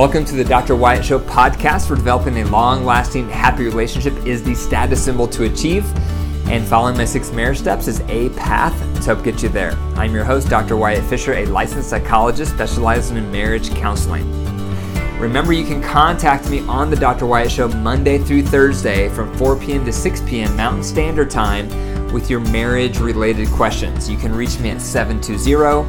Welcome to the Dr. Wyatt Show podcast, where developing a long lasting, happy relationship is the status symbol to achieve. And following my six marriage steps is a path to help get you there. I'm your host, Dr. Wyatt Fisher, a licensed psychologist specializing in marriage counseling. Remember, you can contact me on the Dr. Wyatt Show Monday through Thursday from 4 p.m. to 6 p.m. Mountain Standard Time with your marriage related questions. You can reach me at 720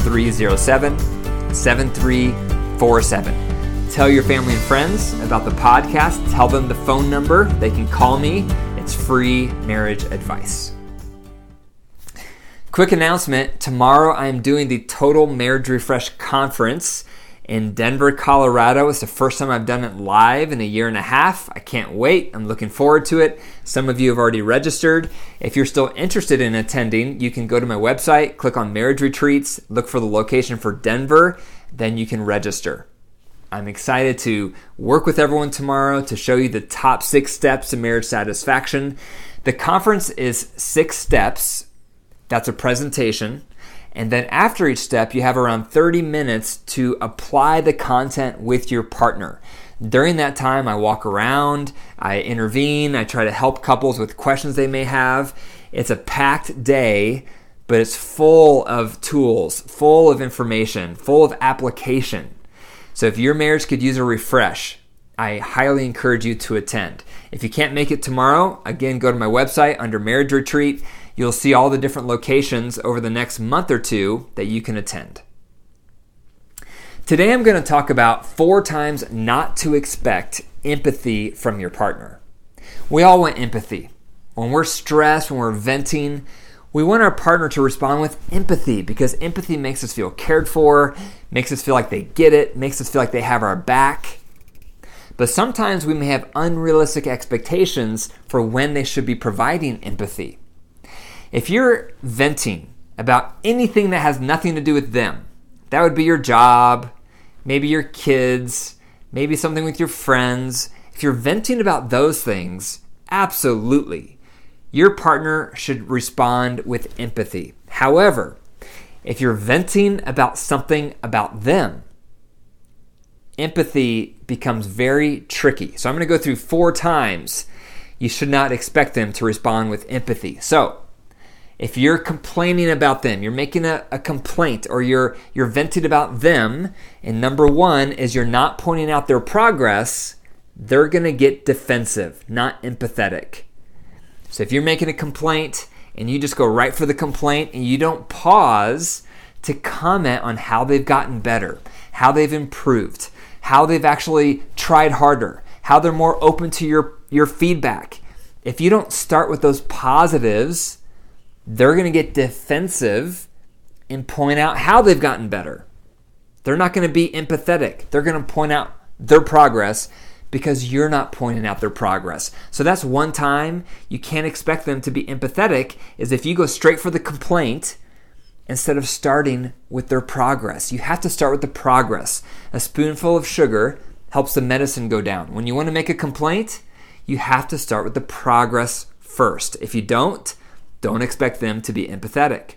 307 7347. Tell your family and friends about the podcast. Tell them the phone number. They can call me. It's free marriage advice. Quick announcement tomorrow I am doing the Total Marriage Refresh Conference in Denver, Colorado. It's the first time I've done it live in a year and a half. I can't wait. I'm looking forward to it. Some of you have already registered. If you're still interested in attending, you can go to my website, click on marriage retreats, look for the location for Denver, then you can register. I'm excited to work with everyone tomorrow to show you the top six steps to marriage satisfaction. The conference is six steps. That's a presentation. And then after each step, you have around 30 minutes to apply the content with your partner. During that time, I walk around, I intervene, I try to help couples with questions they may have. It's a packed day, but it's full of tools, full of information, full of application. So if your marriage could use a refresh, I highly encourage you to attend. If you can't make it tomorrow, again, go to my website under Marriage Retreat. You'll see all the different locations over the next month or two that you can attend. Today, I'm going to talk about four times not to expect empathy from your partner. We all want empathy. When we're stressed, when we're venting, we want our partner to respond with empathy because empathy makes us feel cared for, makes us feel like they get it, makes us feel like they have our back. But sometimes we may have unrealistic expectations for when they should be providing empathy. If you're venting about anything that has nothing to do with them, that would be your job, maybe your kids, maybe something with your friends. If you're venting about those things, absolutely. Your partner should respond with empathy. However, if you're venting about something about them, empathy becomes very tricky. So I'm going to go through four times you should not expect them to respond with empathy. So, if you're complaining about them, you're making a, a, complaint or you're you're venting about them, and number one is you're not pointing out their progress, they're gonna get defensive, not empathetic. So if you're making a complaint and you just go right for the complaint and you don't pause to comment on how they've gotten better, how they've improved, how they've actually tried harder, how they're more open to your, your feedback. If you don't start with those positives, they're going to get defensive and point out how they've gotten better. They're not going to be empathetic. They're going to point out their progress because you're not pointing out their progress. So that's one time you can't expect them to be empathetic is if you go straight for the complaint instead of starting with their progress. You have to start with the progress. A spoonful of sugar helps the medicine go down. When you want to make a complaint, you have to start with the progress first. If you don't, don't expect them to be empathetic.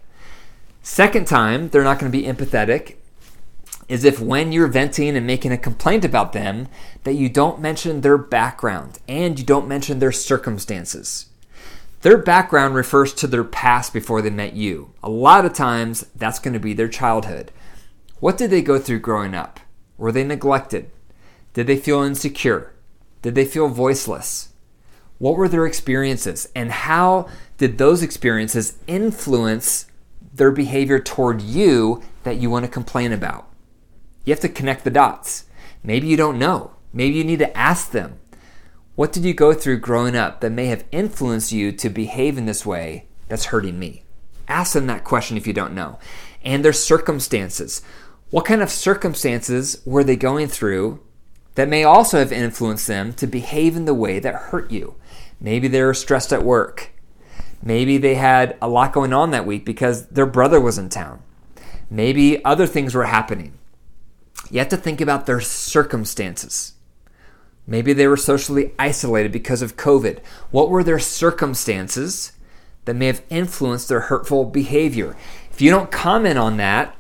Second time, they're not going to be empathetic is if when you're venting and making a complaint about them, that you don't mention their background and you don't mention their circumstances. Their background refers to their past before they met you. A lot of times, that's going to be their childhood. What did they go through growing up? Were they neglected? Did they feel insecure? Did they feel voiceless? What were their experiences? And how did those experiences influence their behavior toward you that you want to complain about? You have to connect the dots. Maybe you don't know. Maybe you need to ask them. What did you go through growing up that may have influenced you to behave in this way that's hurting me? Ask them that question if you don't know. And their circumstances. What kind of circumstances were they going through that may also have influenced them to behave in the way that hurt you? Maybe they were stressed at work. Maybe they had a lot going on that week because their brother was in town. Maybe other things were happening. You have to think about their circumstances. Maybe they were socially isolated because of COVID. What were their circumstances that may have influenced their hurtful behavior? If you don't comment on that,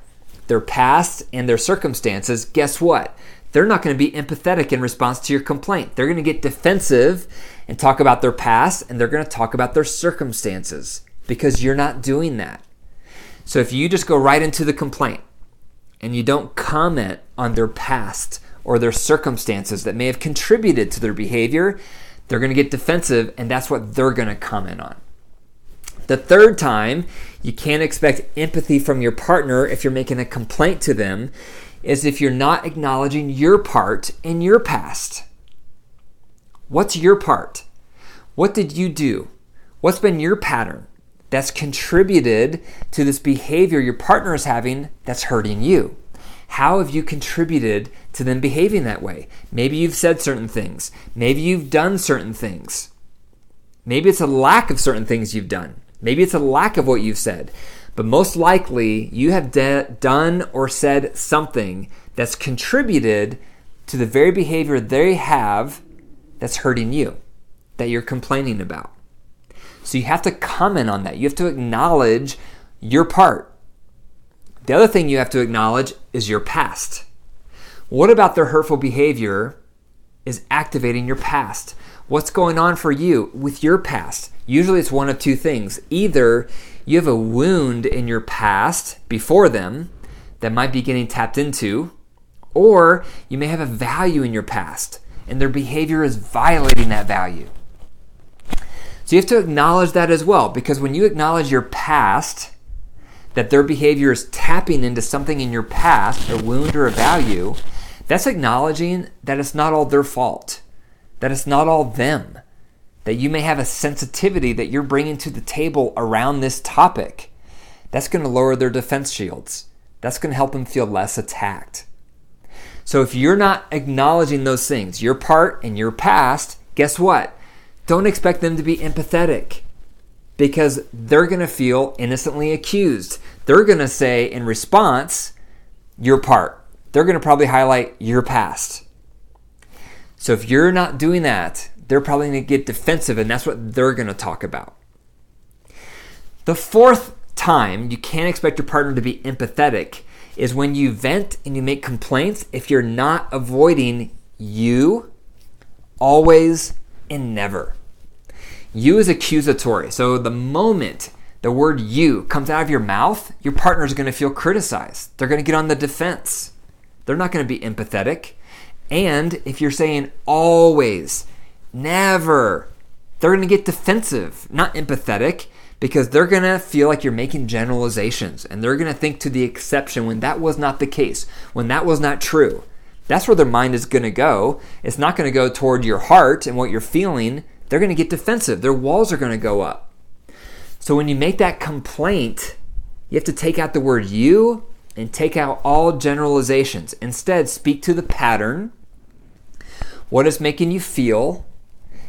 their past and their circumstances, guess what? they're not going to be empathetic in response to your complaint. They're going to get defensive and talk about their past and they're going to talk about their circumstances because you're not doing that. So if you just go right into the complaint and you don't comment on their past or their circumstances that may have contributed to their behavior, they're going to get defensive and that's what they're going to comment on. The third time, you can't expect empathy from your partner if you're making a complaint to them, is if you're not acknowledging your part in your past. What's your part? What did you do? What's been your pattern that's contributed to this behavior your partner is having that's hurting you? How have you contributed to them behaving that way? Maybe you've said certain things. Maybe you've done certain things. Maybe it's a lack of certain things you've done. Maybe it's a lack of what you've said, but most likely you have de- done or said something that's contributed to the very behavior they have that's hurting you, that you're complaining about. So you have to comment on that. You have to acknowledge your part. The other thing you have to acknowledge is your past. What about their hurtful behavior is activating your past? What's going on for you with your past? Usually it's one of two things. Either you have a wound in your past before them that might be getting tapped into, or you may have a value in your past and their behavior is violating that value. So you have to acknowledge that as well because when you acknowledge your past, that their behavior is tapping into something in your past, a wound or a value, that's acknowledging that it's not all their fault, that it's not all them that you may have a sensitivity that you're bringing to the table around this topic. That's going to lower their defense shields. That's going to help them feel less attacked. So if you're not acknowledging those things, your part and your past, guess what? Don't expect them to be empathetic because they're going to feel innocently accused. They're going to say in response, your part. They're going to probably highlight your past. So if you're not doing that, they're probably going to get defensive, and that's what they're going to talk about. The fourth time you can't expect your partner to be empathetic is when you vent and you make complaints if you're not avoiding you, always, and never. You is accusatory. So the moment the word you comes out of your mouth, your partner is going to feel criticized. They're going to get on the defense. They're not going to be empathetic. And if you're saying always, Never. They're going to get defensive, not empathetic, because they're going to feel like you're making generalizations and they're going to think to the exception when that was not the case, when that was not true. That's where their mind is going to go. It's not going to go toward your heart and what you're feeling. They're going to get defensive. Their walls are going to go up. So when you make that complaint, you have to take out the word you and take out all generalizations. Instead, speak to the pattern, what is making you feel,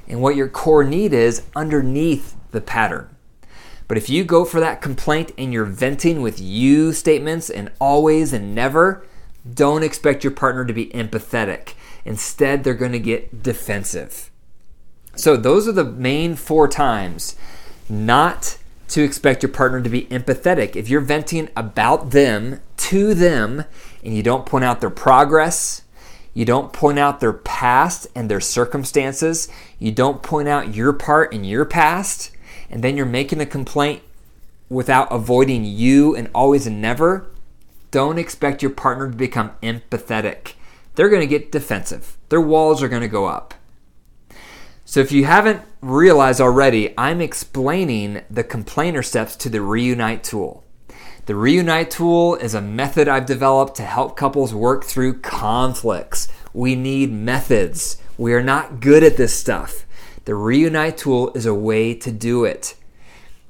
and what your core need is underneath the pattern. But if you go for that complaint and you're venting with you statements and always and never, don't expect your partner to be empathetic. Instead, they're going to get defensive. So, those are the main four times not to expect your partner to be empathetic. If you're venting about them to them and you don't point out their progress, you don't point out their past and their circumstances. You don't point out your part in your past. And then you're making a complaint without avoiding you and always and never. Don't expect your partner to become empathetic. They're going to get defensive, their walls are going to go up. So, if you haven't realized already, I'm explaining the complainer steps to the Reunite tool. The Reunite tool is a method I've developed to help couples work through conflicts. We need methods. We are not good at this stuff. The Reunite tool is a way to do it.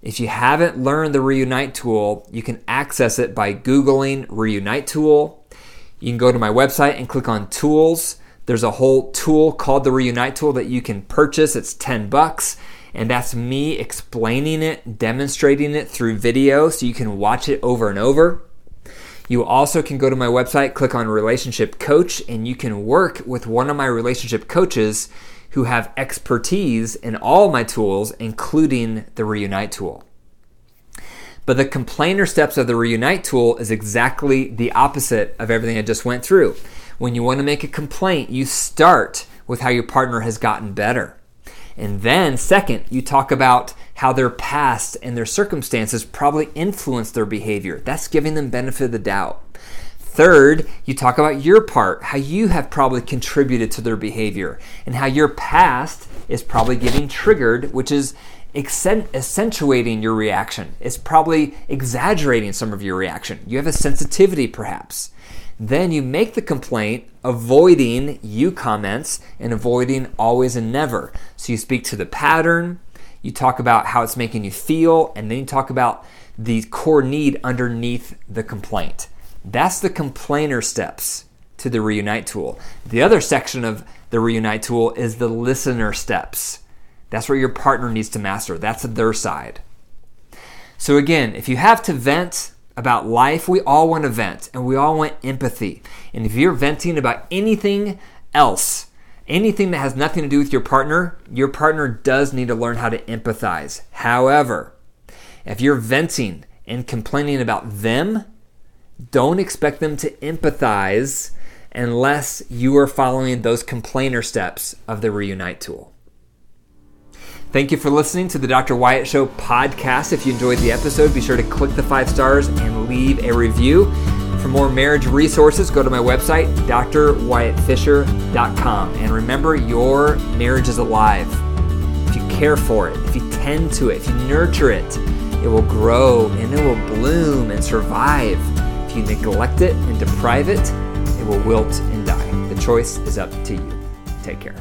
If you haven't learned the Reunite tool, you can access it by Googling Reunite tool. You can go to my website and click on tools. There's a whole tool called the Reunite tool that you can purchase. It's 10 bucks and that's me explaining it, demonstrating it through video so you can watch it over and over. You also can go to my website, click on Relationship Coach, and you can work with one of my relationship coaches who have expertise in all my tools, including the Reunite tool. But the complainer steps of the Reunite tool is exactly the opposite of everything I just went through. When you want to make a complaint, you start with how your partner has gotten better. And then, second, you talk about how their past and their circumstances probably influenced their behavior. That's giving them benefit of the doubt. Third, you talk about your part, how you have probably contributed to their behavior, and how your past is probably getting triggered, which is accentuating your reaction. It's probably exaggerating some of your reaction. You have a sensitivity, perhaps. Then you make the complaint, avoiding you comments and avoiding always and never. So you speak to the pattern, you talk about how it's making you feel, and then you talk about the core need underneath the complaint. That's the complainer steps to the Reunite tool. The other section of the Reunite tool is the listener steps. That's where your partner needs to master. That's their side. So, again, if you have to vent about life, we all want to vent and we all want empathy. And if you're venting about anything else, anything that has nothing to do with your partner, your partner does need to learn how to empathize. However, if you're venting and complaining about them, don't expect them to empathize unless you are following those complainer steps of the Reunite tool. Thank you for listening to the Dr. Wyatt Show podcast. If you enjoyed the episode, be sure to click the five stars and leave a review. For more marriage resources, go to my website, drwyattfisher.com. And remember, your marriage is alive. If you care for it, if you tend to it, if you nurture it, it will grow and it will bloom and survive. If you neglect it and deprive it, it will wilt and die. The choice is up to you. Take care.